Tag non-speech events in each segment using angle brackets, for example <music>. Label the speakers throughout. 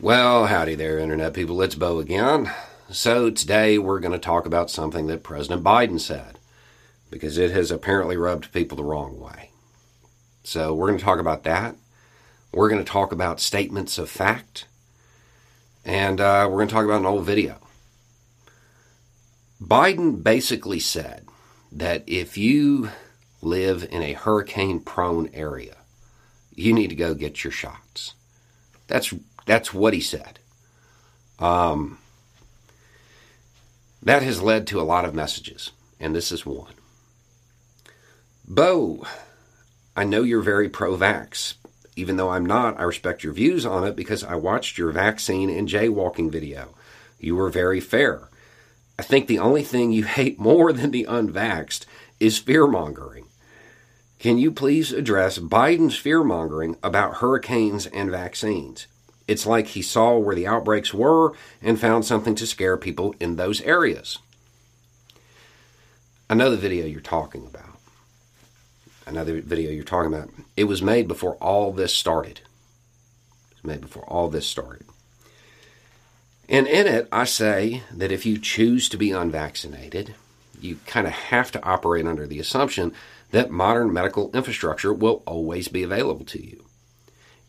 Speaker 1: Well, howdy there, Internet people. It's Bo again. So, today we're going to talk about something that President Biden said because it has apparently rubbed people the wrong way. So, we're going to talk about that. We're going to talk about statements of fact. And uh, we're going to talk about an old video. Biden basically said that if you live in a hurricane prone area, you need to go get your shots. That's that's what he said. Um, that has led to a lot of messages, and this is one. Bo, I know you're very pro vax. Even though I'm not, I respect your views on it because I watched your vaccine and jaywalking video. You were very fair. I think the only thing you <laughs> hate more than the unvaxxed is fear mongering. Can you please address Biden's fear mongering about hurricanes and vaccines? It's like he saw where the outbreaks were and found something to scare people in those areas. I know the video you're talking about. Another video you're talking about. It was made before all this started. It was made before all this started. And in it, I say that if you choose to be unvaccinated, you kind of have to operate under the assumption that modern medical infrastructure will always be available to you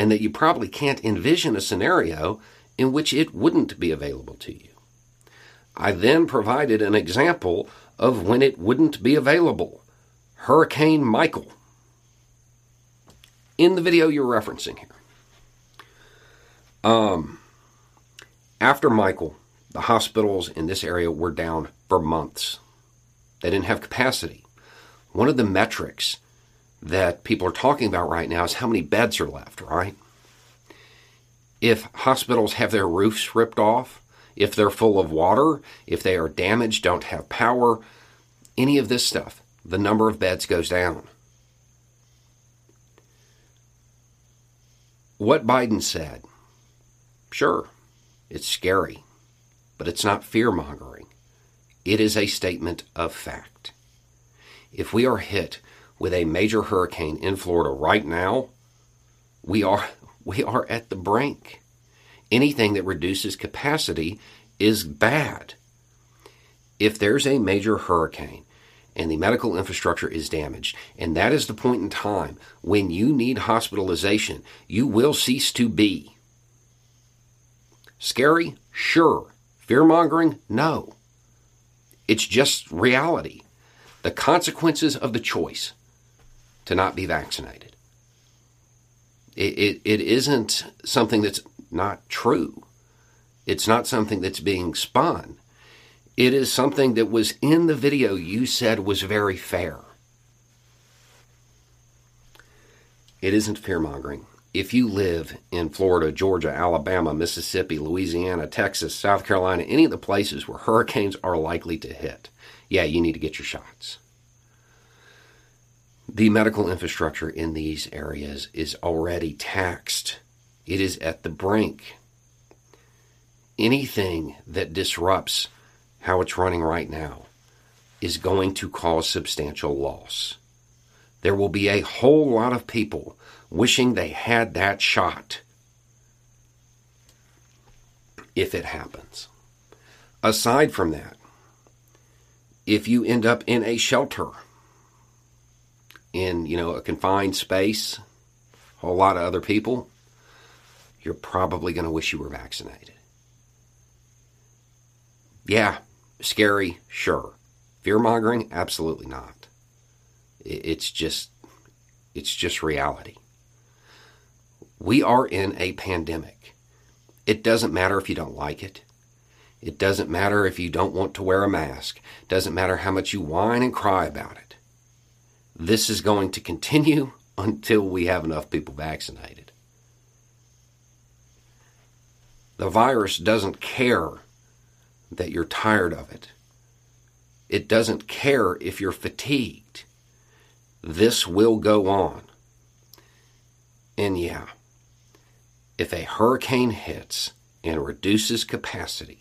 Speaker 1: and that you probably can't envision a scenario in which it wouldn't be available to you. I then provided an example of when it wouldn't be available Hurricane Michael. In the video you're referencing here. Um, after Michael, the hospitals in this area were down for months. They didn't have capacity. One of the metrics that people are talking about right now is how many beds are left, right? If hospitals have their roofs ripped off, if they're full of water, if they are damaged, don't have power, any of this stuff, the number of beds goes down. What Biden said, sure, it's scary, but it's not fear mongering. It is a statement of fact. If we are hit with a major hurricane in Florida right now, we are <laughs> we are at the brink. Anything that reduces capacity is bad. If there's a major hurricane and the medical infrastructure is damaged, and that is the point in time when you need hospitalization, you will cease to be. Scary? Sure. Fear mongering? No. It's just reality. The consequences of the choice to not be vaccinated. It, it, it isn't something that's not true. It's not something that's being spun. It is something that was in the video you said was very fair. It isn't fear mongering. If you live in Florida, Georgia, Alabama, Mississippi, Louisiana, Texas, South Carolina, any of the places where hurricanes are likely to hit, yeah, you need to get your shots the medical infrastructure in these areas is already taxed. It is at the brink. Anything that disrupts how it's running right now is going to cause substantial loss. There will be a whole lot of people wishing they had that shot if it happens. Aside from that, if you end up in a shelter, in, you know, a confined space, a whole lot of other people, you're probably going to wish you were vaccinated. Yeah, scary, sure. Fear mongering, absolutely not. It's just, it's just reality. We are in a pandemic. It doesn't matter if you don't like it. It doesn't matter if you don't want to wear a mask. It doesn't matter how much you whine and cry about it. This is going to continue <laughs> until we have enough people vaccinated. The virus doesn't care that you're tired of it. It doesn't care if you're fatigued. This will go on. And yeah, if a hurricane hits and reduces capacity,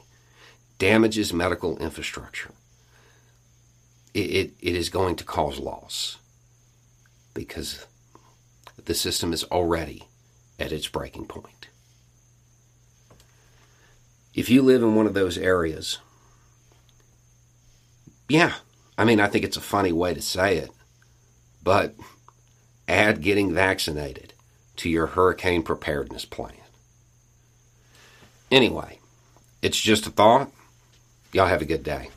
Speaker 1: damages medical infrastructure, it, it, it is going to cause loss because the system is already at its breaking point. If you live in one of those areas, yeah, I mean, I think it's a funny way to say it, but add getting vaccinated to your hurricane preparedness plan. Anyway, it's just a thought. Y'all have a good day.